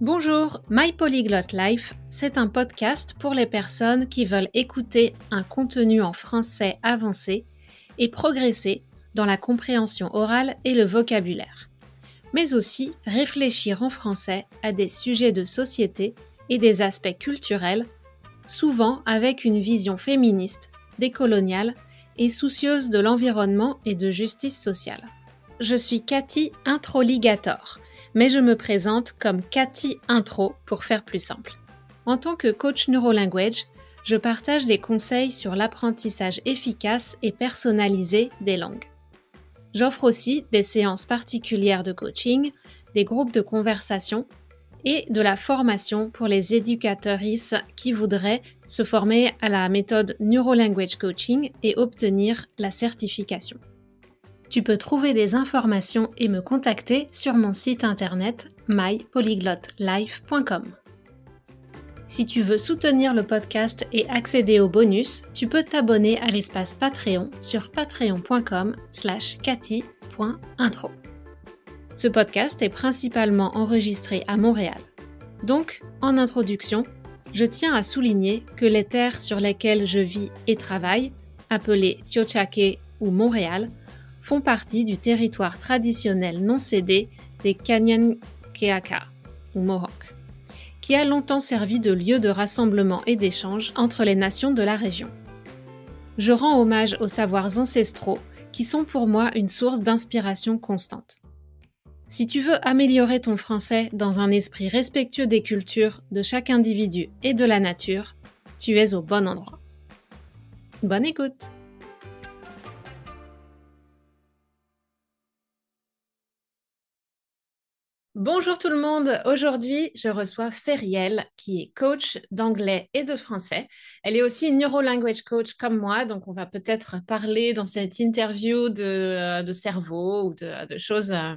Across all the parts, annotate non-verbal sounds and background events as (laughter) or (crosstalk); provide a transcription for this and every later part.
Bonjour, My Polyglot Life, c'est un podcast pour les personnes qui veulent écouter un contenu en français avancé et progresser dans la compréhension orale et le vocabulaire, mais aussi réfléchir en français à des sujets de société et des aspects culturels, souvent avec une vision féministe, décoloniale et soucieuse de l'environnement et de justice sociale. Je suis Cathy Introligator mais je me présente comme Cathy Intro pour faire plus simple. En tant que coach neurolanguage, je partage des conseils sur l'apprentissage efficace et personnalisé des langues. J'offre aussi des séances particulières de coaching, des groupes de conversation et de la formation pour les éducateurs qui voudraient se former à la méthode Neurolanguage Coaching et obtenir la certification. Tu peux trouver des informations et me contacter sur mon site internet mypolyglotlife.com. Si tu veux soutenir le podcast et accéder aux bonus, tu peux t'abonner à l'espace Patreon sur patreon.com slash. Ce podcast est principalement enregistré à Montréal. Donc, en introduction, je tiens à souligner que les terres sur lesquelles je vis et travaille, appelées Tiochake ou Montréal, font partie du territoire traditionnel non cédé des Kanyankeaka ou Mohawks, qui a longtemps servi de lieu de rassemblement et d'échange entre les nations de la région. Je rends hommage aux savoirs ancestraux qui sont pour moi une source d'inspiration constante. Si tu veux améliorer ton français dans un esprit respectueux des cultures, de chaque individu et de la nature, tu es au bon endroit. Bonne écoute Bonjour tout le monde. Aujourd'hui, je reçois Feriel, qui est coach d'anglais et de français. Elle est aussi neurolanguage coach comme moi, donc on va peut-être parler dans cette interview de, euh, cerveau ou de, choses euh,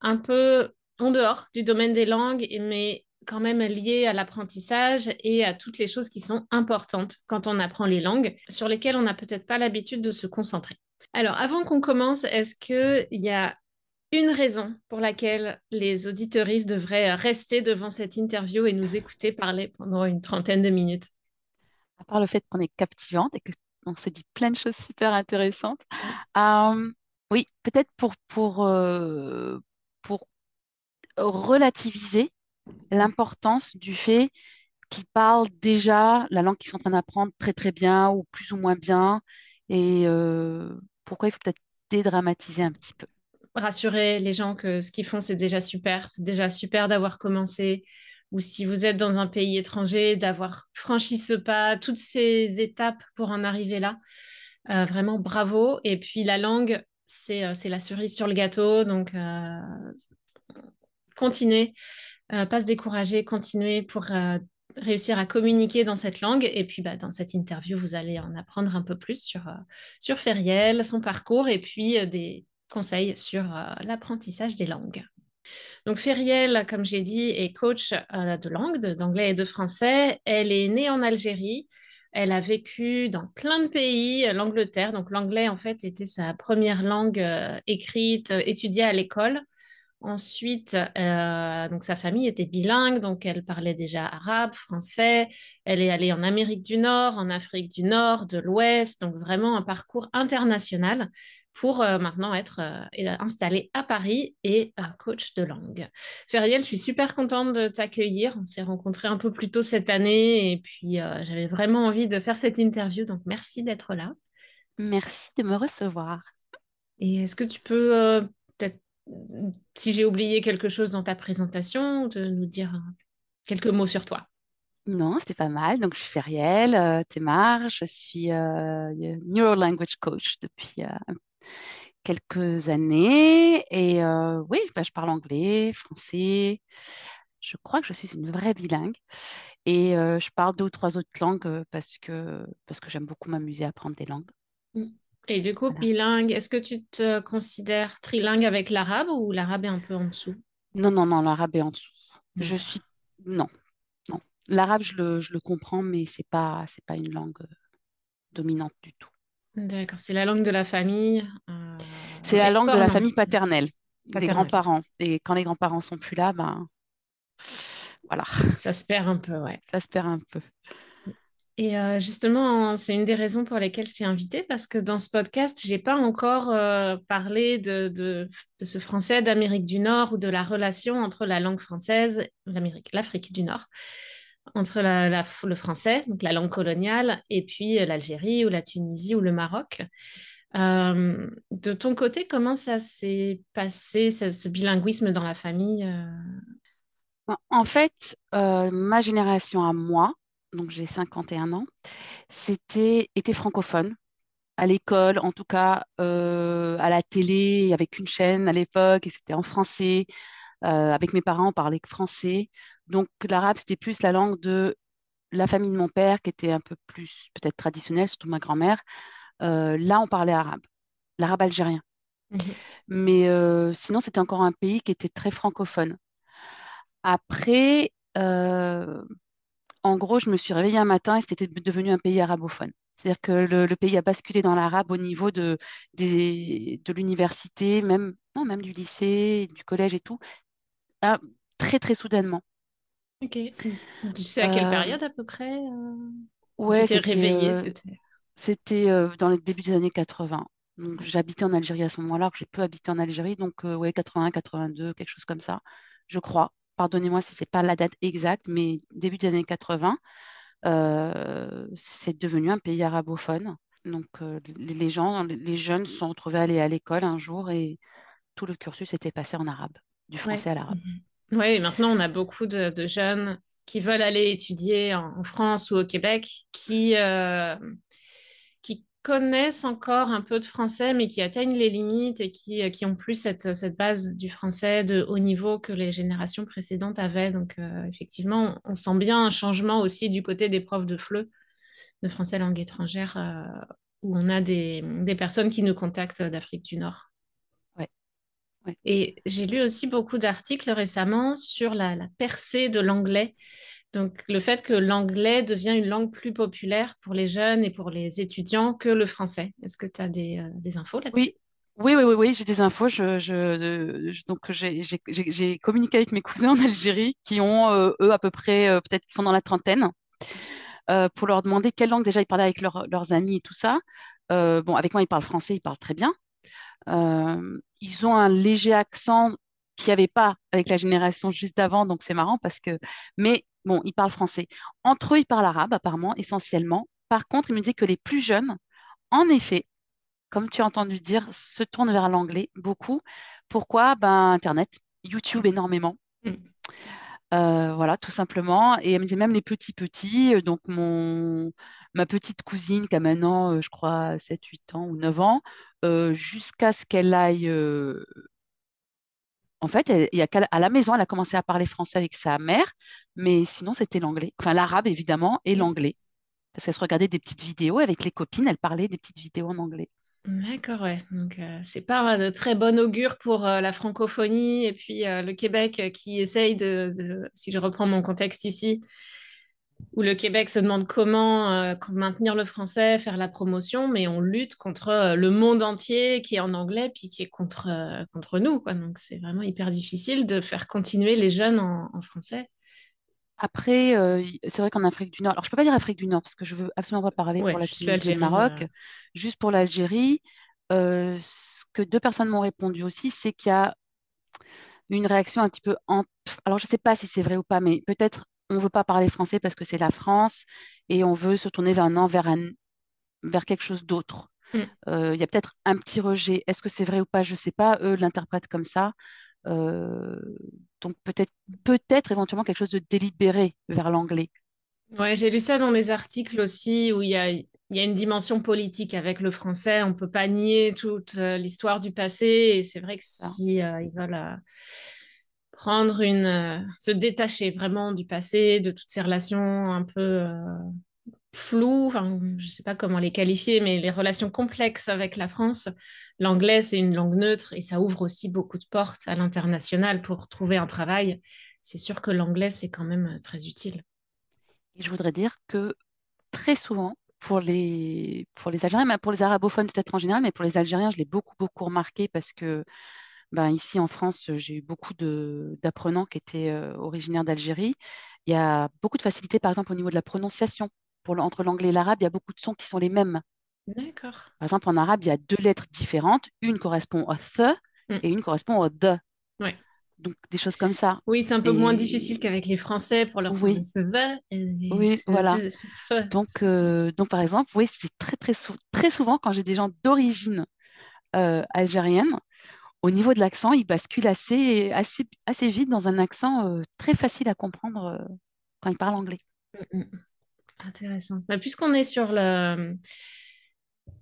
un peu en dehors du domaine des langues, mais quand même liées à l'apprentissage et à toutes les choses qui sont importantes quand on apprend les langues, sur lesquelles on n'a peut-être pas l'habitude de se concentrer. Alors, avant qu'on commence, est-ce qu'il y a une raison pour laquelle les auditeuristes devraient rester devant cette interview et nous écouter parler pendant une trentaine de minutes. À part le fait qu'on est captivante et qu'on se dit plein de choses super intéressantes. Euh, oui, peut-être pour, pour, euh, pour relativiser l'importance du fait qu'ils parlent déjà la langue qu'ils sont en train d'apprendre très très bien ou plus ou moins bien. Et euh, pourquoi il faut peut-être dédramatiser un petit peu rassurer les gens que ce qu'ils font, c'est déjà super. C'est déjà super d'avoir commencé. Ou si vous êtes dans un pays étranger, d'avoir franchi ce pas, toutes ces étapes pour en arriver là. Euh, vraiment bravo. Et puis la langue, c'est euh, la cerise sur le gâteau. Donc, euh, continuez, pas se décourager, continuez pour réussir à communiquer dans cette langue. Et puis, bah, dans cette interview, vous allez en apprendre un peu plus sur, sur Feriel, son parcours et puis des, conseils sur euh, l'apprentissage des langues. Donc Feriel, comme j'ai dit, est coach euh, de langue, d'anglais et de français. Elle est née en Algérie. Elle a vécu dans plein de pays, l'Angleterre. Donc l'anglais, en fait, était sa première langue euh, écrite, étudiée à l'école. Ensuite, donc sa famille était bilingue, donc elle parlait déjà arabe, français. Elle est allée en Amérique du Nord, en Afrique du Nord, de l'Ouest, donc vraiment un parcours international pour euh, maintenant être euh, installée à Paris et coach de langue. Feriel, je suis super contente de t'accueillir. On s'est rencontrés un peu plus tôt cette année et puis euh, j'avais vraiment envie de faire cette interview, donc merci d'être là. Merci de me recevoir. Et est-ce que tu peux peut-être, si j'ai oublié quelque chose dans ta présentation, de nous dire quelques mots sur toi? Non, c'était pas mal. Donc, je suis Feriel euh, Thémar. Je suis euh, Neurolanguage Coach depuis un quelques années. Et euh, oui, bah, je parle anglais, français. Je crois que je suis une vraie bilingue. Et euh, je parle deux ou trois autres langues euh, parce que, parce que j'aime beaucoup m'amuser à apprendre des langues. Mm. Et du coup, bilingue, est-ce que tu te considères trilingue avec l'arabe ou l'arabe est un peu en dessous? Non, non, non, l'arabe est en dessous. Je suis... Non, non. L'arabe, je le, je le, comprends, mais ce n'est pas, pas une langue dominante du tout. D'accord, c'est la langue de la famille. Euh, c'est la langue de la famille paternelle, des grands-parents. Et quand les grands-parents sont plus là, ben, Voilà, Ça se perd un peu, ouais. ça se perd un peu. Et euh, justement, c'est une des raisons pour lesquelles je t'ai invitée, parce que dans ce podcast, j'ai pas encore euh, parlé de, de, de ce français d'Amérique du Nord ou de la relation entre la langue française, l'Amérique, l'Afrique du Nord, entre le français, donc la langue coloniale, et puis euh, l'Algérie ou la Tunisie ou le Maroc. Euh, de ton côté, comment ça s'est passé, ce, bilinguisme dans la famille? euh? En fait, ma génération à moi, donc j'ai 51 ans, c'était était francophone. À l'école, en tout cas, à la télé, avait qu'une chaîne à l'époque et c'était en français. Avec mes parents, on parlait français. Donc l'arabe, c'était plus la langue de la famille de mon père, qui était un peu plus peut-être traditionnelle, surtout ma grand-mère. Euh, là, on parlait arabe, l'arabe algérien. Mhm. Mais euh, sinon, c'était encore un pays qui était très francophone. Après, euh, en gros, je me suis réveillée un matin et c'était devenu un pays arabophone. C'est-à-dire que le, le pays a basculé dans l'arabe au niveau de, des- de l'université, même, non, même du lycée, du collège et tout, ah, très, très soudainement. Ok. Tu sais à quelle Euh, période à peu près, euh, ouais, t'es c'était réveillée, euh, c'était... dans les débuts des années 80. Donc, j'habitais en Algérie à ce moment-là, que j'ai peu habité en Algérie, donc ouais, 81, 82, quelque chose comme ça, je crois. Pardonnez-moi si c'est pas la date exacte, mais début des années 80. euh, c'est devenu un pays arabophone. Donc, euh, les gens, les jeunes sont retrouvés à aller à l'école un jour et tout le cursus était passé en arabe, du Ouais. français à l'arabe. Mhm. Et maintenant on a beaucoup de, jeunes qui veulent aller étudier en, France ou au Québec, qui, euh, qui connaissent encore un peu de français, mais qui atteignent les limites et qui, euh, qui ont plus cette, base du français de haut niveau que les générations précédentes avaient. Donc euh, effectivement, on sent bien un changement aussi du côté des profs de FLE, de français langue étrangère, où on a des personnes qui nous contactent d'Afrique du Nord. Ouais. Et j'ai lu aussi beaucoup d'articles récemment sur la, la percée de l'anglais. Donc, le fait que l'anglais devient une langue plus populaire pour les jeunes et pour les étudiants que le français. Est-ce que tu as des, euh, des infos là-dessus? Oui, oui, oui, oui, oui, j'ai des infos. Je, je, euh, je- donc, j'ai communiqué avec mes cousins en Algérie qui ont, euh, eux, à peu près, euh, peut-être qu'ils sont dans la trentaine, euh, pour leur demander quelle langue déjà ils parlaient avec leurs leurs amis et tout ça. Bon, avec moi, ils parlent français, ils parlent très bien. Euh, ils ont un léger accent qu'il n'y avait pas avec la génération juste d'avant, donc c'est marrant parce que. Mais bon, ils parlent français. Entre eux, ils parlent arabe, apparemment, essentiellement. Par contre, ils me disaient que les plus jeunes, en effet, comme tu as entendu dire, se tournent vers l'anglais beaucoup. Pourquoi? Ben, Internet, YouTube énormément. Mm. Euh, voilà, tout simplement. Et elle me disait même les petits petits, euh, donc mon, ma petite cousine qui a maintenant, je crois, 7 8 ans ou 9 ans, euh, jusqu'à ce qu'elle aille... euh, En fait, elle- y a à la maison, elle a commencé à parler français avec sa mère, mais sinon, c'était l'anglais. Enfin, l'arabe, évidemment, et Mm. l'anglais. Parce qu'elle se regardait des petites vidéos avec les copines, elle parlait des petites vidéos en anglais. D'accord, ouais. Donc, euh, c'est pas de très bon augure pour euh, la francophonie et puis euh, le Québec qui essaye de, de- si je reprends mon contexte ici, où le Québec se demande comment euh, maintenir le français, faire la promotion, mais on lutte contre euh, le monde entier qui est en anglais puis qui est contre, euh, contre nous, quoi. Donc, c'est vraiment hyper difficile de faire continuer les jeunes en, en français. Après, c'est vrai qu'en Afrique du Nord, alors je peux pas dire Afrique du Nord parce que je veux absolument pas parler pour la Tunisie et le Maroc, juste pour l'Algérie. ce que deux personnes m'ont répondu aussi, c'est qu'il y a une réaction un petit peu en... Alors je sais pas si c'est vrai ou pas, mais peut-être on veut pas parler français parce que c'est la France et on veut se tourner vers un, vers un, vers quelque chose d'autre. mm. Euh, Il y a peut-être un petit rejet. Est-ce que c'est vrai ou pas? Je sais pas. Eux l'interprètent comme ça. Euh, donc peut-être, peut-être éventuellement quelque chose de délibéré vers l'anglais. Ouais, j'ai lu ça dans des articles aussi où il y a, y a une dimension politique avec le français. On peut pas nier toute euh, l'histoire du passé. Et c'est vrai que ça. si euh, ils veulent prendre une, euh, se détacher vraiment du passé, de toutes ces relations un peu euh, floues, enfin, je sais pas comment les qualifier, mais les relations complexes avec la France, l'anglais c'est une langue neutre et ça ouvre aussi beaucoup de portes à l'international pour trouver un travail. C'est sûr que l'anglais c'est quand même euh, très utile. Et je voudrais dire que très souvent, pour les, pour les Algériens, mais pour les arabophones peut-être en général, mais pour les Algériens, je l'ai beaucoup, beaucoup remarqué parce que Ben, ici en France, j'ai eu beaucoup de- d'apprenants qui étaient euh, originaires d'Algérie. Il y a beaucoup de facilité, par exemple, au niveau de la prononciation. Pour le- entre l'anglais et l'arabe, il y a beaucoup de sons qui sont les mêmes. D'accord. Par exemple, en arabe, il y a deux lettres différentes. Une correspond au th Mm. et une correspond au the. Ouais. Donc, des choses comme ça. Oui, c'est un peu moins difficile qu'avec les Français pour leur oui, prononcer the et oui, voilà. Donc, euh, donc par exemple, oui, c'est très, très, sou- très souvent quand j'ai des gens d'origine euh, algérienne, au niveau de l'accent, ils basculent assez, assez, assez vite dans un accent euh, très facile à comprendre euh, quand ils parlent anglais. Mm, mm. Intéressant. Bah, puisqu'on est sur le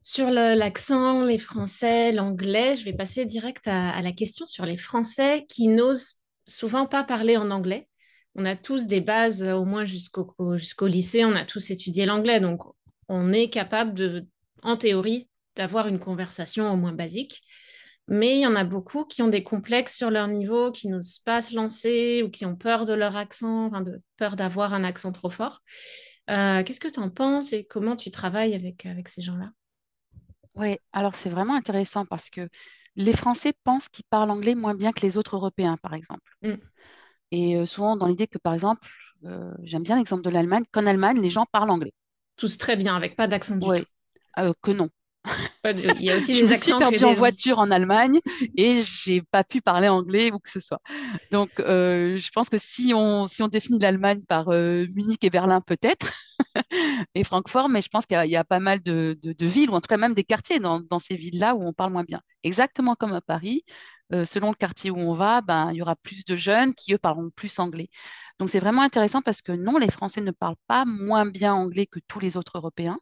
sur l'accent, les Français, l'anglais, je vais passer direct à, à la question sur les Français qui n'osent souvent pas parler en anglais. On a tous des bases, euh, au moins jusqu'au au- jusqu'au lycée, on a tous étudié l'anglais, donc on est capable de, en théorie, d'avoir une conversation au moins basique. Mais il y en a beaucoup qui ont des complexes sur leur niveau, qui n'osent pas se lancer ou qui ont peur de leur accent, enfin de peur d'avoir un accent trop fort. Euh, qu'est-ce que tu en penses et comment tu travailles avec, avec ces gens-là? Oui, alors c'est vraiment intéressant parce que les Français pensent qu'ils parlent anglais moins bien que les autres Européens, par exemple. Mm. Et euh, souvent dans l'idée que, par exemple, euh, j'aime bien l'exemple de l'Allemagne, qu'en Allemagne, les gens parlent anglais. Tous très bien, avec pas d'accent du tout. Que non. Il y a aussi (laughs) Je me suis en voiture en Allemagne et j'ai pas pu parler anglais ou que ce soit. Donc, euh, je pense que si on, si on définit l'Allemagne par euh, Munich et Berlin, peut-être, (laughs) et Francfort, mais je pense qu'il y a, il y a pas mal de, de- de villes, ou en tout cas même des quartiers dans, dans ces villes-là où on parle moins bien. Exactement comme à Paris, euh, selon le quartier où on va, ben, il y aura plus de jeunes qui, eux, parleront plus anglais. Donc, c'est vraiment intéressant parce que non, les Français ne parlent pas moins bien anglais que tous les autres Européens.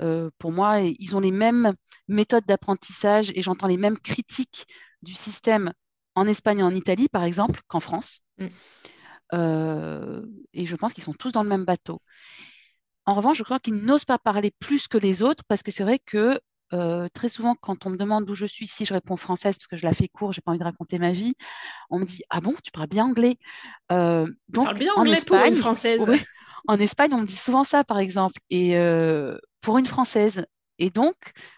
Euh, pour moi, ils ont les mêmes méthodes d'apprentissage et j'entends les mêmes critiques du système en Espagne et en Italie, par exemple, qu'en France. Mm. Euh, et je pense qu'ils sont tous dans le même bateau. En revanche, je crois qu'ils n'osent pas parler plus que les autres parce que c'est vrai que euh, très souvent, quand on me demande d'où je suis, si je réponds française parce que je la fais court, j'ai pas envie de raconter ma vie, on me dit Ah bon, tu parles bien anglais Euh, Tu parles Donc, bien en anglais pour une Française. oui, en Espagne, on me dit souvent ça, par exemple, et euh, pour une Française. Et donc,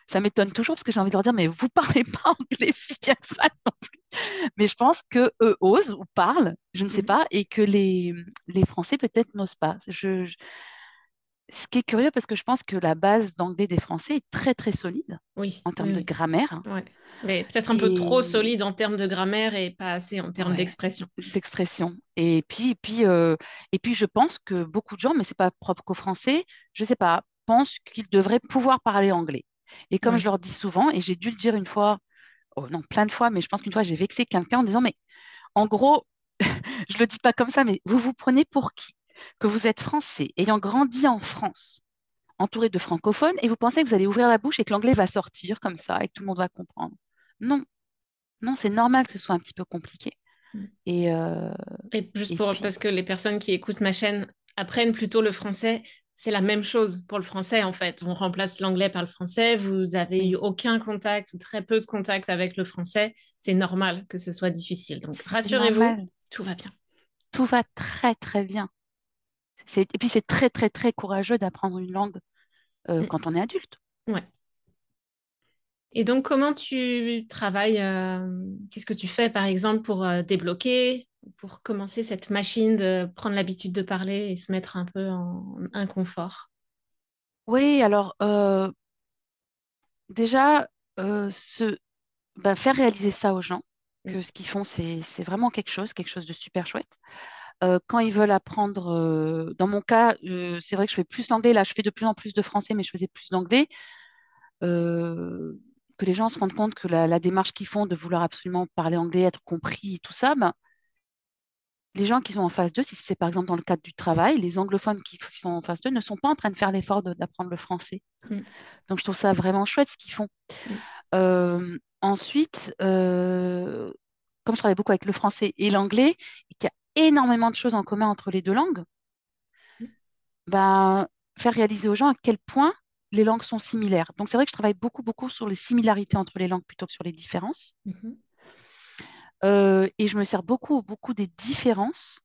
ça m'étonne toujours parce que j'ai envie de leur dire, mais vous parlez (laughs) pas anglais si bien que ça non plus. Mais je pense que eux osent ou parlent, je ne sais Mhm. pas, et que les, les Français peut-être n'osent pas. Je, je- Ce qui est curieux parce que je pense que la base d'anglais des Français est très très solide Oui, en termes oui, de oui. grammaire Ouais. Mais peut-être un peu trop solide en termes de grammaire et pas assez en termes ouais, d'expression. d'expression. Et puis, et puis, euh, et puis, je pense que beaucoup de gens, mais c'est pas propre qu'aux Français, je sais pas, pensent qu'ils devraient pouvoir parler anglais. Et comme je leur dis souvent, et j'ai dû le dire une fois, oh non, plein de fois, mais je pense qu'une fois j'ai vexé quelqu'un en disant, mais en gros, (laughs) je le dis pas comme ça, mais vous vous prenez pour qui? Que vous êtes français, ayant grandi en France, entouré de francophones, et vous pensez que vous allez ouvrir la bouche et que l'anglais va sortir comme ça et que tout le monde va comprendre. Non, non, c'est normal que ce soit un petit peu compliqué. Mm. Et, euh, Et juste et pour, puis, parce que les personnes qui écoutent ma chaîne apprennent plutôt le français, c'est la même chose pour le français en fait. On remplace l'anglais par le français. Vous avez eu aucun contact ou très peu de contact avec le français. C'est normal que ce soit difficile. Donc rassurez-vous, tout va bien. Tout va très, très bien. Et puis, c'est très, très, très courageux d'apprendre une langue euh, Mm. quand on est adulte. Ouais. Et donc, comment tu travailles euh, Qu'est-ce que tu fais, par exemple, pour euh, débloquer, pour commencer cette machine de prendre l'habitude de parler et se mettre un peu en inconfort? Oui, alors, euh, déjà, bah, faire réaliser ça aux gens, Mm. que ce qu'ils font, c'est, c'est vraiment quelque chose, quelque chose de super chouette. Euh, quand ils veulent apprendre, euh, dans mon cas, euh, c'est vrai que je fais plus l'anglais, là, je fais de plus en plus de français, mais je faisais plus d'anglais. Que les gens se rendent compte que la, la démarche qu'ils font de vouloir absolument parler anglais, être compris et tout ça, ben, les gens qui sont en phase 2, si c'est par exemple dans le cadre du travail, les anglophones qui sont en phase 2 ne sont pas en train de faire l'effort d'apprendre le français. Mm. Donc je trouve ça vraiment chouette ce qu'ils font. Mm. Ensuite, comme je travaille beaucoup avec le français et l'anglais, et qu'il y a énormément de choses en commun entre les deux langues, ben, faire réaliser aux gens à quel point les langues sont similaires. Donc c'est vrai que je travaille beaucoup, beaucoup sur les similarités entre les langues plutôt que sur les différences. Mhm. Euh, et je me sers beaucoup, beaucoup des différences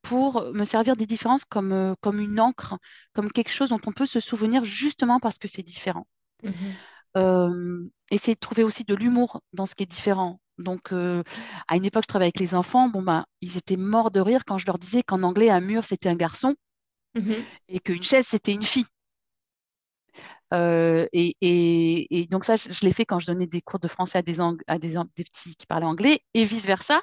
pour me servir des différences comme, euh, comme une encre, comme quelque chose dont on peut se souvenir justement parce que c'est différent. Mhm. Essayer de trouver aussi de l'humour dans ce qui est différent. Donc, euh, à une époque, je travaillais avec les enfants. Bon, ben, ils étaient morts de rire quand je leur disais qu'en anglais, un mur, c'était un garçon Mhm. et qu'une chaise, c'était une fille. Euh, et, et- et donc ça, je, je l'ai fait quand je donnais des cours de français à des, à des petits qui parlaient anglais et vice-versa,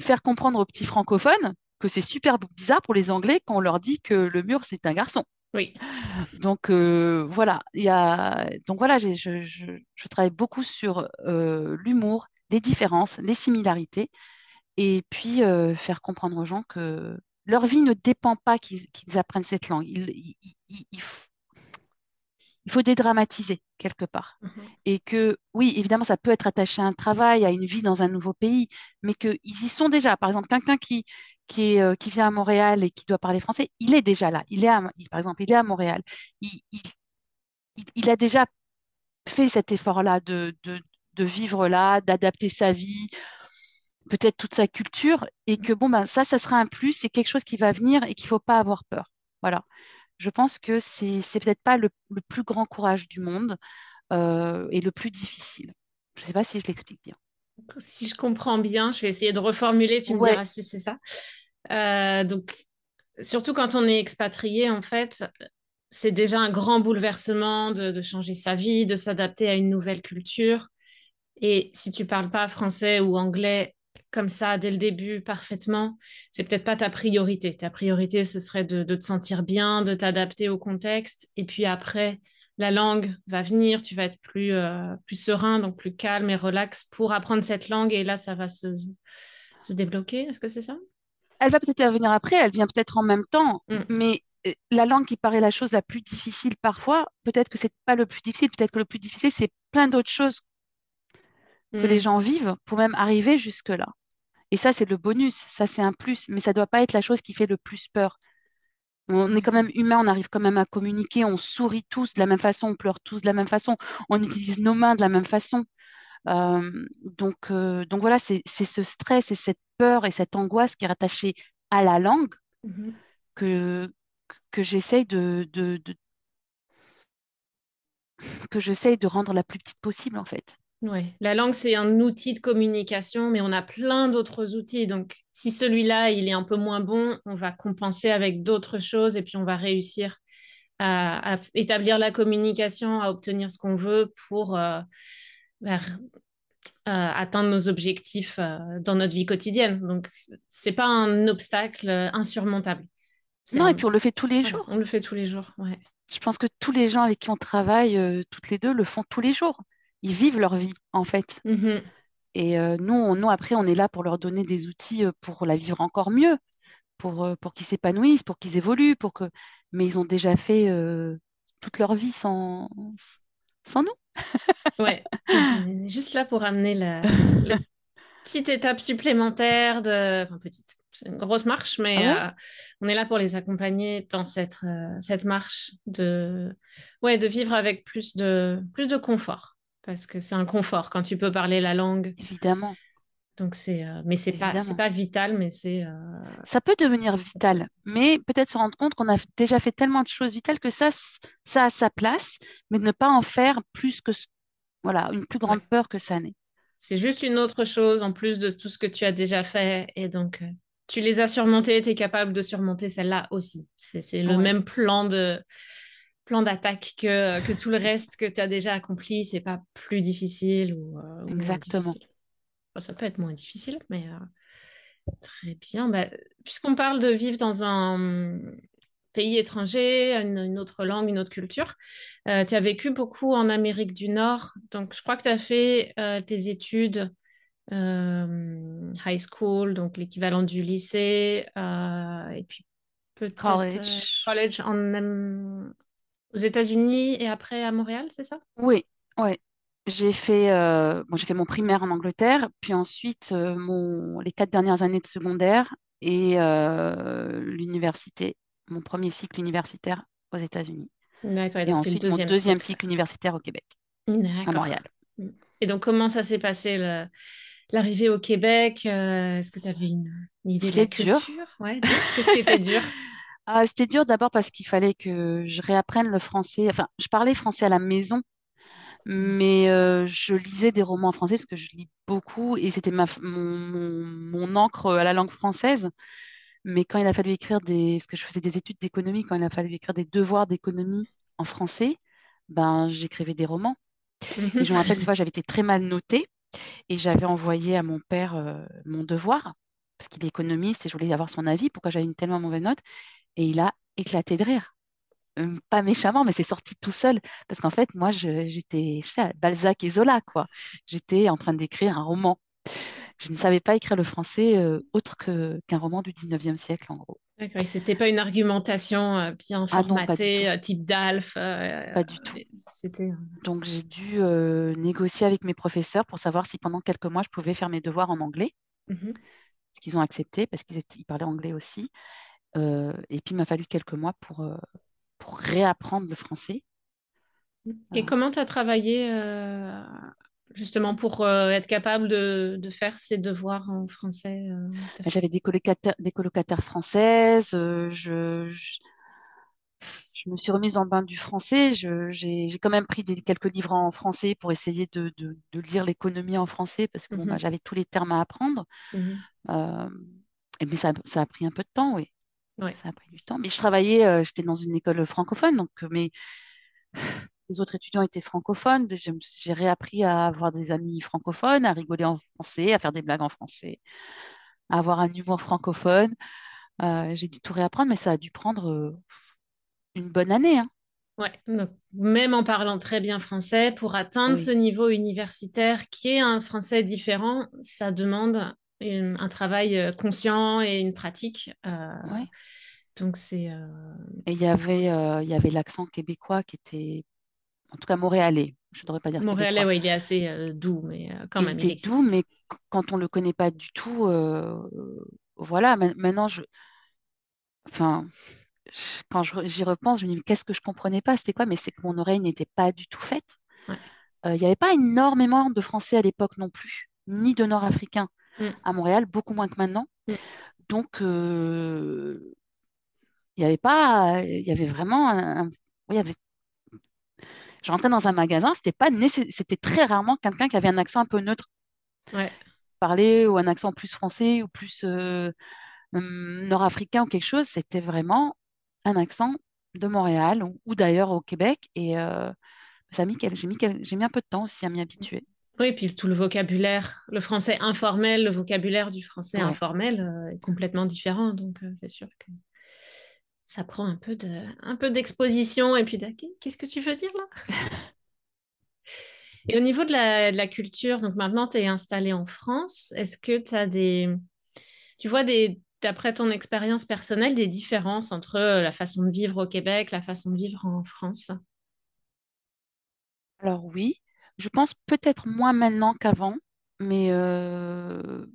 faire comprendre aux petits francophones que c'est super bizarre pour les Anglais quand on leur dit que le mur, c'est un garçon. Oui. Donc euh, voilà, il y a... donc voilà, je, je, je travaille beaucoup sur euh, l'humour, les différences, les similarités, et puis euh, faire comprendre aux gens que leur vie ne dépend pas qu'ils apprennent cette langue. Il faut dédramatiser quelque part. Mhm. Et que oui, évidemment, ça peut être attaché à un travail, à une vie dans un nouveau pays, mais qu'ils y sont déjà. Par exemple, quelqu'un qui, qui, est, euh, qui vient à Montréal et qui doit parler français, il est déjà là. Il est à- il- par exemple, il est à Montréal. Il, il- il- il a déjà fait cet effort-là de, de, de vivre là, d'adapter sa vie, peut-être toute sa culture, et que bon, ben, ça, ça sera un plus, c'est quelque chose qui va venir et qu'il ne faut pas avoir peur. Voilà. Je pense que c'est, peut-être pas le, le plus grand courage du monde euh, et le plus difficile. Je ne sais pas si je l'explique bien. Si je comprends bien, je vais essayer de reformuler, tu me Ouais, diras si c'est ça. Euh, donc, surtout quand on est expatrié, en fait, c'est déjà un grand bouleversement de, de changer sa vie, de s'adapter à une nouvelle culture. Et si tu parles pas français ou anglais comme ça dès le début parfaitement, c'est peut-être pas ta priorité. Ta priorité, ce serait de, de te sentir bien, de t'adapter au contexte. Et puis après, la langue va venir, tu vas être plus, euh, plus serein, donc plus calme et relax pour apprendre cette langue. Et là, ça va se, se débloquer. Est-ce que c'est ça? elle va peut-être venir après, elle vient peut-être en même temps, Mm, mais euh, la langue qui paraît la chose la plus difficile parfois, peut-être que c'est pas le plus difficile, peut-être que le plus difficile, c'est plein d'autres choses que les mm, gens vivent pour même arriver jusque-là. Et ça, c'est le bonus, ça, c'est un plus, mais ça doit pas être la chose qui fait le plus peur. On est quand même humain, on arrive quand même à communiquer, on sourit tous de la même façon, on pleure tous de la même façon, on utilise nos mains de la même façon. Euh, donc, euh, donc voilà, c'est ce stress et cette peur et cette angoisse qui est rattachée à la langue Mhm. que, que j'essaye de, de, de- que j'essaye de rendre la plus petite possible en fait. Ouais. La langue, c'est un outil de communication, mais on a plein d'autres outils. Donc, si celui-là, il est un peu moins bon, on va compenser avec d'autres choses et puis on va réussir à, à établir la communication, à obtenir ce qu'on veut pour euh, bah, euh, atteindre nos objectifs euh, dans notre vie quotidienne. Donc, c'est pas un obstacle insurmontable. Non, et puis on le fait tous les jours. on le fait tous les jours. Ouais. Je pense que tous les gens avec qui on travaille, toutes les deux, le font tous les jours. Ils vivent leur vie en fait. Mhm. Et euh, nous, on- nous, après, on est là pour leur donner des outils euh, pour la vivre encore mieux, pour, euh, pour qu'ils s'épanouissent, pour qu'ils évoluent, pour que... mais ils ont déjà fait euh, toute leur vie sans, sans nous. (laughs) Ouais. On est juste là pour amener la, la petite étape supplémentaire de... Enfin, petite, c'est une grosse marche, Ah mais ouais, euh, on est là pour les accompagner dans cette, euh, cette marche de... Ouais, de vivre avec plus de, plus de confort. Parce que c'est un confort quand tu peux parler la langue. évidemment, Donc c'est... euh, Mais c'est pas, c'est pas vital, mais c'est... euh, Ça peut devenir vital, mais peut-être se rendre compte qu'on a déjà fait tellement de choses vitales que ça, ça a sa place, mais de ne pas en faire plus que, voilà, une plus grande Ouais. peur que ça n'est. C'est juste une autre chose en plus de tout ce que tu as déjà fait. Et donc, euh, tu les as surmontées, tu es capable de surmonter celle-là aussi. C'est, c'est le Ouais, même plan de, plan d'attaque que, que tout le reste que tu as déjà accompli. C'est pas plus difficile ou, euh, ou moins exactement. difficile. Ça peut être moins difficile, mais euh, très bien. Bah, puisqu'on parle de vivre dans un pays étranger, une, une autre langue, une autre culture, euh, tu as vécu beaucoup en Amérique du Nord. Donc, je crois que tu as fait tes études high school, donc l'équivalent du lycée, et puis peut-être College. college en, aux États-Unis et après à Montréal, c'est ça? Oui, ouais. J'ai fait, euh, bon, j'ai fait mon primaire en Angleterre, puis ensuite euh, mon, les quatre dernières années de secondaire et euh, l'université, mon premier cycle universitaire aux États-Unis. D'accord, et le ensuite mon deuxième deuxième cycle. cycle universitaire au Québec, à. Montréal. Et donc, comment ça s'est passé le- l'arrivée au Québec? Est-ce que tu avais une, une idée de la dur. culture? Ouais, dur. Qu'est-ce qui était dur? (laughs) Ah, c'était dur d'abord parce qu'il fallait que je réapprenne le français. Enfin, je parlais français à la maison, Mais euh, je lisais des romans en français parce que je lis beaucoup et c'était ma, mon, mon, mon encre à la langue française. Mais quand il a fallu écrire des... Parce que je faisais des études d'économie, quand il a fallu écrire des devoirs d'économie en français, ben, j'écrivais des romans. Et je me rappelle une (laughs) fois, j'avais été très mal notée et j'avais envoyé à mon père euh, mon devoir parce qu'il est économiste et je voulais avoir son avis, pourquoi j'avais une tellement mauvaise note. Et il a éclaté de rire. Euh, Pas méchamment, mais c'est sorti tout seul. Parce qu'en fait, moi, j'étais, Balzac et Zola, quoi. J'étais en train d'écrire un roman. Je ne savais pas écrire le français euh, autre qu'un roman du 19e siècle, en gros. D'accord, et c'était pas une argumentation euh, bien Ah non, formatée, euh, type DALF. euh, Pas du tout. c'était. Donc, j'ai dû négocier avec mes professeurs pour savoir si pendant quelques mois, je pouvais faire mes devoirs en anglais, Mhm. ce qu'ils ont accepté parce qu'ils parlaient anglais aussi. Euh, et puis, il m'a fallu quelques mois pour, euh, pour réapprendre le français. Et Voilà. comment tu as travaillé euh, justement pour euh, être capable de, de faire ces devoirs en français euh, fait- J'avais des colocataires, des colocataires françaises. euh, je, je, je me suis remise en bain du français. J'ai, quand même pris des- quelques livres en français pour essayer de, de- de lire l'économie en français parce que bon, bah, Mhm. j'avais tous les termes à apprendre. Euh, et mais ça, ça a pris un peu de temps, oui. Ouais. Ça a pris du temps. Mais je travaillais, euh, j'étais dans une école francophone, donc euh, mes, (sighs) les autres étudiants étaient francophones. J'ai réappris à avoir des amis francophones, à rigoler en français, à faire des blagues en français, à avoir un humour francophone. Euh, j'ai dû tout réapprendre, mais ça a dû prendre euh, une bonne année, hein. Ouais. Donc, même en parlant très bien français, pour atteindre ce niveau universitaire qui est un français différent, ça demande une- un travail euh, conscient et une pratique. euh, ouais. donc c'est euh, Et il y avait, il y avait l'accent québécois qui était, en tout cas montréalais. Je ne devrais pas dire montréalais, ouais, il est assez doux, mais quand Il même, il était doux, mais quand on ne le connaît pas du tout, voilà. Ma- Maintenant, je, enfin, quand j'y repense, je me dis, mais qu'est-ce que je comprenais pas? C'était quoi? Mais c'est que mon oreille n'était pas du tout faite. Ouais. Euh, Il n'y avait pas énormément de Français à l'époque non plus, ni de Nord-Africains Mm, à Montréal, beaucoup moins que maintenant. mm. Donc, euh, il n'y avait pas, il y avait vraiment un, oui, avait, je rentrais dans un magasin, c'était pas c'était très rarement quelqu'un qui avait un accent un peu neutre Ouais. parler ou un accent plus français ou plus euh, hum, nord-africain ou quelque chose. C'était vraiment un accent de Montréal ou, ou d'ailleurs au Québec. Et euh, ça a mis j'ai mis un peu de temps aussi à m'y habituer. Oui, puis tout le vocabulaire, le français informel, le vocabulaire du français Ouais. informel euh, est complètement différent. Donc, euh, c'est sûr que ça prend un peu de, un peu d'exposition et puis de, qu'est-ce que tu veux dire là? (laughs) Et au niveau de la, de la culture, donc maintenant tu es installé en France, est-ce que tu as des, tu vois des, d'après ton expérience personnelle, des différences entre euh, la façon de vivre au Québec, la façon de vivre en France? Alors oui, je pense peut-être moins maintenant qu'avant, mais euh,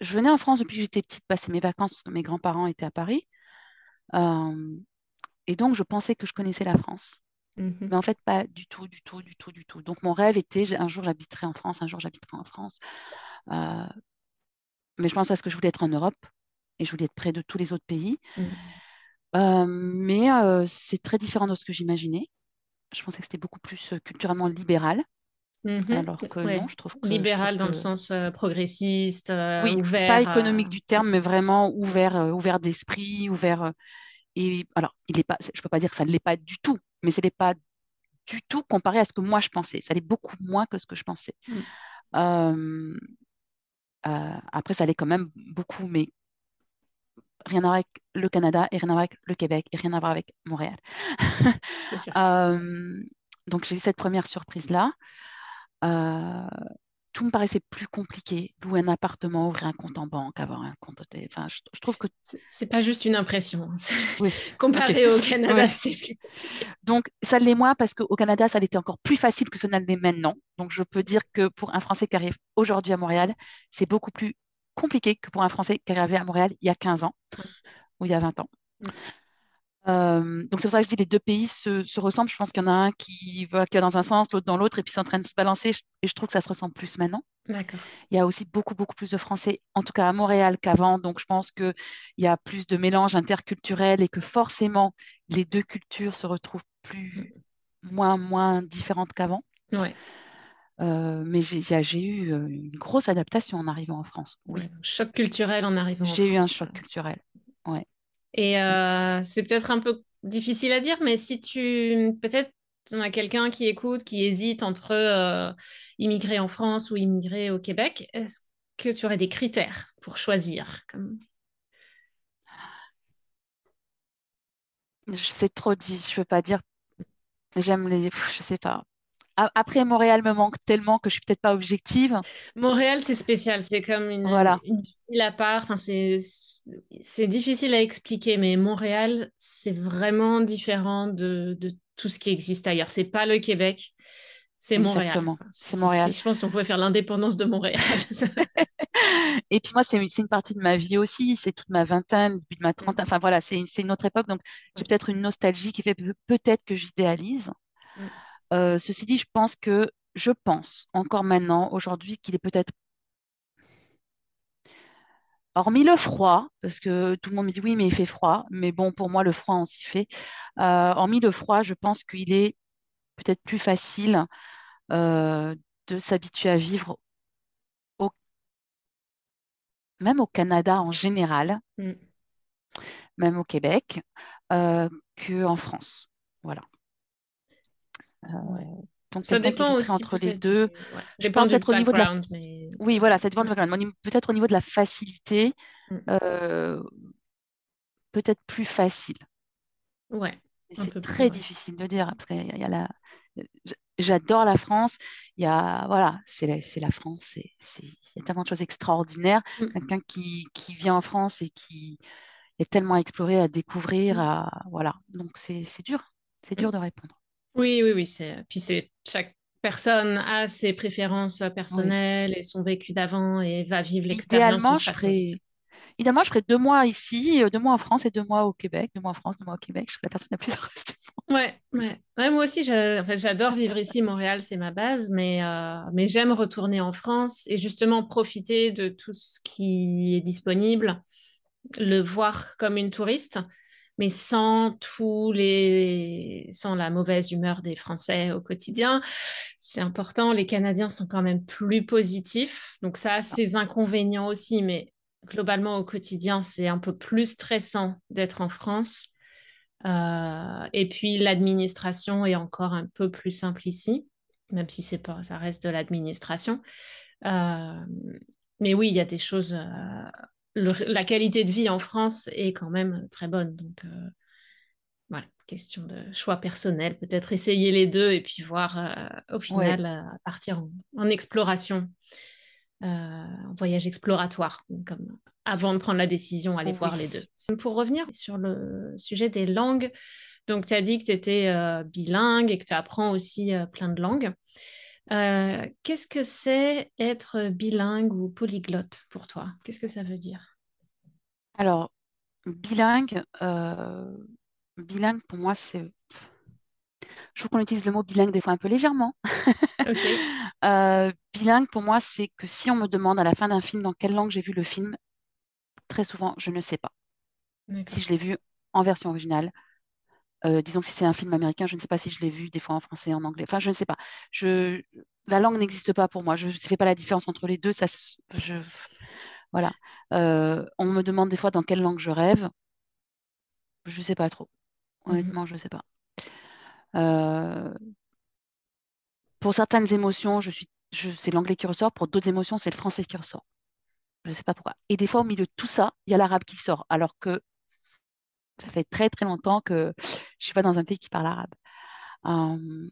je venais en France depuis que j'étais petite passer mes vacances parce que mes grands-parents étaient à Paris. Euh, et donc je pensais que je connaissais la France. Mais Mhm. en fait, pas du tout, du tout, du tout, du tout. Donc mon rêve était, un jour j'habiterai en France, un jour j'habiterai en France. Euh, mais je pense parce que je voulais être en Europe et je voulais être près de tous les autres pays. Euh, mais c'est très différent de ce que j'imaginais. Je pensais que c'était beaucoup plus euh, culturellement libéral, Mhm. alors que non, je trouve que trouve Libéral dans le sens euh, progressiste, euh, oui, pas ouvert économique du terme, mais vraiment ouvert, euh, ouvert d'esprit, ouvert. et alors, il est pas, je peux pas dire que ça ne l'est pas du tout, mais ce n'est pas du tout comparé à ce que moi je pensais. Ça l'est beaucoup moins que ce que je pensais. Mm. Après, ça l'est quand même beaucoup, mais rien à voir avec le Canada et rien à voir avec le Québec et rien à voir avec Montréal. (laughs) Euh, donc j'ai eu cette première surprise-là. Euh, tout me paraissait plus compliqué. Louer un appartement, ouvrir un compte en banque, avoir un compte. Enfin, je, je trouve que C'est pas juste une impression. (laughs) oui. Comparé au Canada, Ouais. c'est plus. Donc ça l'est moins parce qu'au Canada, ça l'était encore plus facile que ce ne l'est maintenant. Donc je peux dire que pour un Français qui arrive aujourd'hui à Montréal, c'est beaucoup plus compliqué que pour un Français qui est arrivé à Montréal il y a 15 ans ou il y a 20 ans. Mm. Euh, donc c'est pour ça que je dis les deux pays se, se ressemblent. Je pense qu'il y en a un qui, voilà, va dans un sens, l'autre dans l'autre, et puis c'est en train de se balancer. Et je trouve que ça se ressemble plus maintenant. Il y a aussi beaucoup, beaucoup plus de Français, en tout cas à Montréal qu'avant. Donc je pense qu'il y a plus de mélange interculturel et que forcément les deux cultures se retrouvent plus, moins, moins différente qu'avant. Ouais. Euh, mais j'ai eu une grosse adaptation en arrivant en France. Oui, Ouais, choc culturel en arrivant en j'ai eu un France. choc culturel. Ouais. Et euh, c'est peut-être un peu difficile à dire, mais si tu peut-être on a quelqu'un qui écoute, qui hésite entre euh, immigrer en France ou immigrer au Québec, est-ce que tu aurais des critères pour choisir comme... C'est trop dit, je peux pas dire. J'aime les. Je sais pas. Après, Montréal me manque tellement que je suis peut-être pas objective. Montréal, c'est spécial, c'est comme une, Voilà, une ville à part. Enfin, c'est c'est difficile à expliquer, mais Montréal, c'est vraiment différent de, de tout ce qui existe ailleurs. C'est pas le Québec, c'est Montréal. exactement. C'est Montréal. je pense qu'on pourrait faire l'indépendance de Montréal. (laughs) Et puis moi, c'est c'est une partie de ma vie aussi. C'est toute ma vingtaine, début de ma trentaine. Enfin voilà, c'est c'est une autre époque. Donc j'ai peut-être une nostalgie qui fait pe- peut-être que j'idéalise. Mm. Euh, ceci dit, je pense que je pense encore maintenant, aujourd'hui, qu'il est peut-être Hormis le froid, parce que tout le monde me dit oui, mais il fait froid. Mais bon, pour moi, le froid, on s'y fait. Euh, hormis le froid, je pense qu'il est peut-être plus facile euh, de s'habituer à vivre, au- même au Canada en général, Mm. même au Québec, euh, qu'en France. Voilà. Euh, Ouais. donc, Ça dépend aussi entre les deux, ouais. je pense peut-être au niveau de la... mais Oui, voilà, ça dépend du Mm. background. Peut-être au niveau de la facilité, Mm. euh, peut-être plus facile. ouais, C'est très ouais. difficile de dire, parce qu'il y a, il y a la... J'adore la France. Il y a, voilà, c'est la, c'est la France. Il y a tellement de choses extraordinaires. Mm. Quelqu'un qui, qui vient en France et qui est tellement à explorer, à découvrir, Mm. à, voilà. Donc, c'est, c'est dur. C'est dur Mm. de répondre. Oui, oui, oui. C'est... Puis c'est chaque personne a ses préférences Oui. personnelles et son vécu d'avant et va vivre l'expérience Idéalement, je idéalement, je ferais deux mois ici, euh, deux mois en France et deux mois au Québec. Deux mois en France, deux mois au Québec. Je serais la personne la plus (laughs) heureuse du Ouais, ouais. Ouais, moi aussi, je- en fait, j'adore vivre ici. Montréal, c'est ma base, mais, euh, mais j'aime retourner en France et justement profiter de tout ce qui est disponible, le voir comme une touriste, mais sans tous les, sans la mauvaise humeur des Français au quotidien. C'est important. Les Canadiens sont quand même plus positifs, donc ça a ses inconvénients aussi, mais globalement au quotidien, c'est un peu plus stressant d'être en France. Euh, et puis l'administration est encore un peu plus simple ici, même si c'est pas, ça reste de l'administration. Euh, mais oui, il y a des choses. euh, le- la qualité de vie en France est quand même très bonne. Donc euh, voilà, question de choix personnel, peut-être essayer les deux et puis voir euh, au final euh, partir en, en exploration, euh, en voyage exploratoire, comme avant de prendre la décision, aller oui. voir les deux. Pour revenir sur le sujet des langues, donc tu as dit que tu étais euh, bilingue et que tu apprends aussi euh, plein de langues. Euh, qu'est-ce que c'est être bilingue ou polyglotte pour toi? Qu'est-ce que ça veut dire? Alors, bilingue, euh, bilingue pour moi, c'est. Je trouve qu'on utilise le mot bilingue des fois un peu légèrement. (laughs) Euh, bilingue, pour moi, c'est que si on me demande à la fin d'un film dans quelle langue j'ai vu le film, très souvent, je ne sais pas. Si je l'ai vu en version originale, euh, disons que si c'est un film américain, je ne sais pas si je l'ai vu des fois en français, en anglais. Enfin, je ne sais pas. Je... La langue n'existe pas pour moi. Je ne fais pas la différence entre les deux. Ça, je... Voilà. Euh, on me demande des fois dans quelle langue je rêve. Je ne sais pas trop. Mhm. Honnêtement, je ne sais pas. Euh, pour certaines émotions, je suis, je, c'est l'anglais qui ressort. Pour d'autres émotions, c'est le français qui ressort. Je ne sais pas pourquoi. Et des fois, au milieu de tout ça, il y a l'arabe qui sort, alors que ça fait très très longtemps que je ne suis pas dans un pays qui parle arabe. Euh,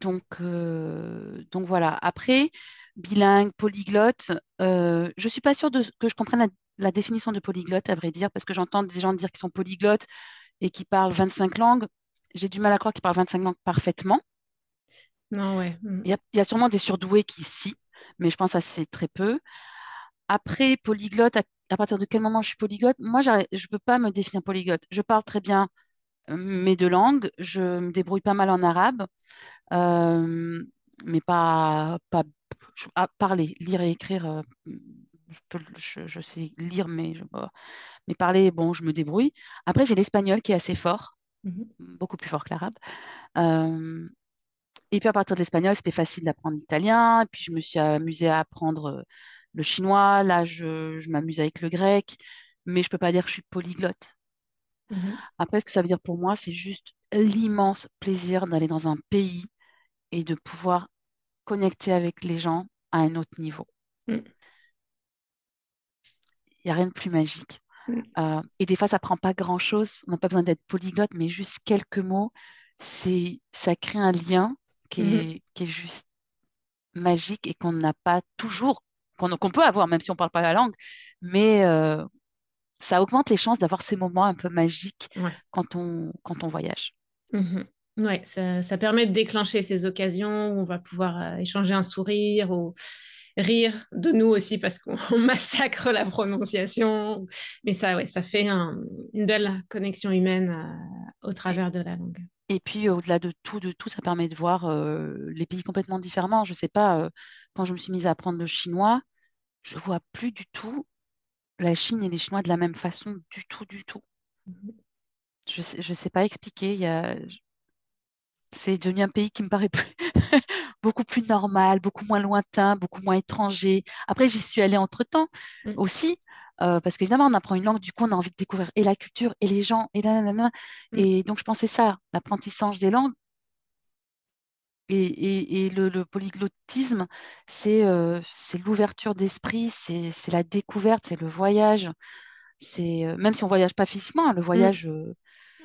donc, euh, donc voilà. Après, bilingue, polyglotte, euh, je ne suis pas sûre de, que je comprenne la, la définition de polyglotte, à vrai dire, parce que j'entends des gens dire qu'ils sont polyglottes et qui parlent 25 langues. J'ai du mal à croire qu'ils parlent 25 langues parfaitement. Non, ouais. Mhm. Il y a, il y a sûrement des surdoués qui, si, mais je pense que c'est très peu. Après, polyglotte, à, à partir de quel moment je suis polyglotte? Moi, je ne peux pas me définir polyglotte. Je parle très bien mes deux langues. Je me débrouille pas mal en arabe, euh, mais pas, pas je- à parler, lire et écrire. euh, je, peux- je- je sais lire, mais, je- bah, mais parler, bon, je me débrouille. Après, j'ai l'espagnol qui est assez fort. mhm. beaucoup plus fort que l'arabe. Euh, et puis à partir de l'espagnol, c'était facile d'apprendre l'italien. Puis je me suis amusée à apprendre le chinois. Là, je, je m'amuse avec le grec. Mais je peux pas dire que je suis polyglotte. Mhm. Après, ce que ça veut dire pour moi, c'est juste l'immense plaisir d'aller dans un pays et de pouvoir connecter avec les gens à un autre niveau. Mm. Il n'y a rien de plus magique. Mm. Euh, et des fois, ça prend pas grand-chose. On n'a pas besoin d'être polyglotte, mais juste quelques mots. C'est, ça crée un lien qui est, qui est juste magique et qu'on n'a pas toujours, qu'on peut avoir même si on ne parle pas la langue, mais euh, ça augmente les chances d'avoir ces moments un peu magiques quand, on, quand on voyage. Mm-hmm. Oui, ça, ça, permet de déclencher ces occasions où on va pouvoir euh, échanger un sourire ou rire de nous aussi parce qu'on (laughs) massacre la prononciation. Mais ça, ouais, ça fait une belle connexion humaine euh, au travers de la langue. Et puis, au-delà de tout, de tout, ça permet de voir euh, les pays complètement différemment. Je ne sais pas, euh, quand je me suis mise à apprendre le chinois, je vois plus du tout la Chine et les Chinois de la même façon, du tout, du tout. Je ne sais, je sais pas expliquer. Y a... C'est devenu un pays qui me paraît plus (laughs) beaucoup plus normal, beaucoup moins lointain, beaucoup moins étranger. Après, j'y suis allée entre-temps mm. aussi, euh, parce qu'évidemment, on apprend une langue, du coup, on a envie de découvrir et la culture, et les gens, et là, mm. Et donc, je pensais ça, l'apprentissage des langues. Et, le, polyglottisme, euh, c'est l'ouverture d'esprit, c'est la découverte, c'est le voyage. C'est euh, même si on voyage pas physiquement, hein, le mm. voyage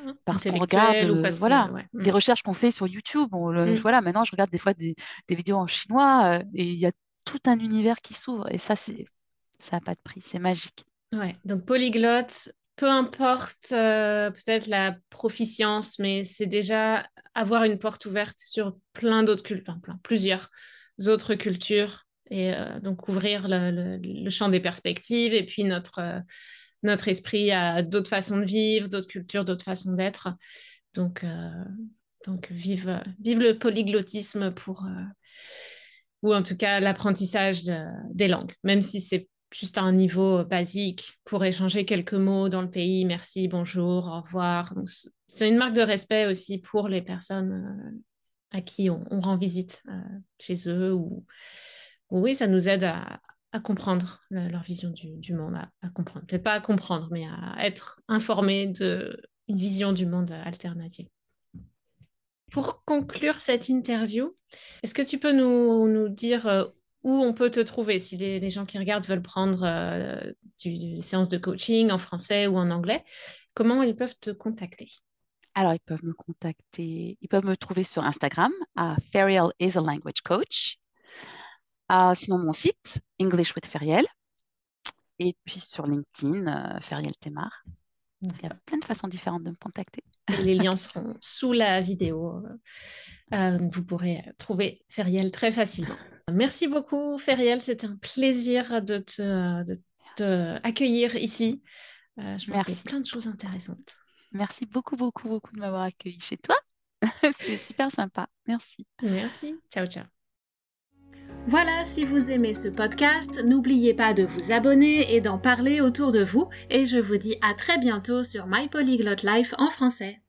Mmh. parce qu'on regarde euh, voilà, les mmh. recherches qu'on fait sur YouTube. Mmh. Voilà, maintenant, je regarde des fois des, vidéos en chinois euh, et il y a tout un univers qui s'ouvre. Et ça, ça n'a pas de prix, c'est magique. Ouais, donc polyglotte, peu importe euh, peut-être la proficience, mais c'est déjà avoir une porte ouverte sur plein d'autres cultures, plein, plusieurs autres cultures, et donc ouvrir le, champ des perspectives et puis notre notre esprit a d'autres façons de vivre, d'autres cultures, d'autres façons d'être. Donc, euh, donc vive, vive le polyglottisme pour, euh, ou en tout cas l'apprentissage des langues, même si c'est juste à un niveau basique pour échanger quelques mots dans le pays, merci, bonjour, au revoir. C'est une marque de respect aussi pour les personnes euh, à qui on, rend visite chez eux ou, ou, oui, ça nous aide à, comprendre leur vision du, monde, à, comprendre, peut-être pas à comprendre, mais à être informé d'une vision du monde alternative. Pour conclure cette interview, est-ce que tu peux nous, dire euh, où on peut te trouver si les, gens qui regardent veulent prendre euh, des séances de coaching en français ou en anglais Comment ils peuvent te contacter? Alors, ils peuvent me contacter, ils peuvent me trouver sur Instagram à Ferial is a language coach sinon, mon site, English with Feriel. Et puis sur LinkedIn, euh, Feriel Temar. Il y a plein de façons différentes de me contacter. les liens seront sous la vidéo. Euh, vous pourrez trouver Feriel très facilement. Merci beaucoup, Feriel. C'était un plaisir de te, accueillir ici. Euh, je pense qu'il y a plein de choses intéressantes. Merci beaucoup, beaucoup, beaucoup de m'avoir accueilli chez toi. (laughs) C'était super sympa. Merci. Merci. Ciao, ciao. Voilà, si vous aimez ce podcast, n'oubliez pas de vous abonner et d'en parler autour de vous, et je vous dis à très bientôt sur My Polyglot Life en français.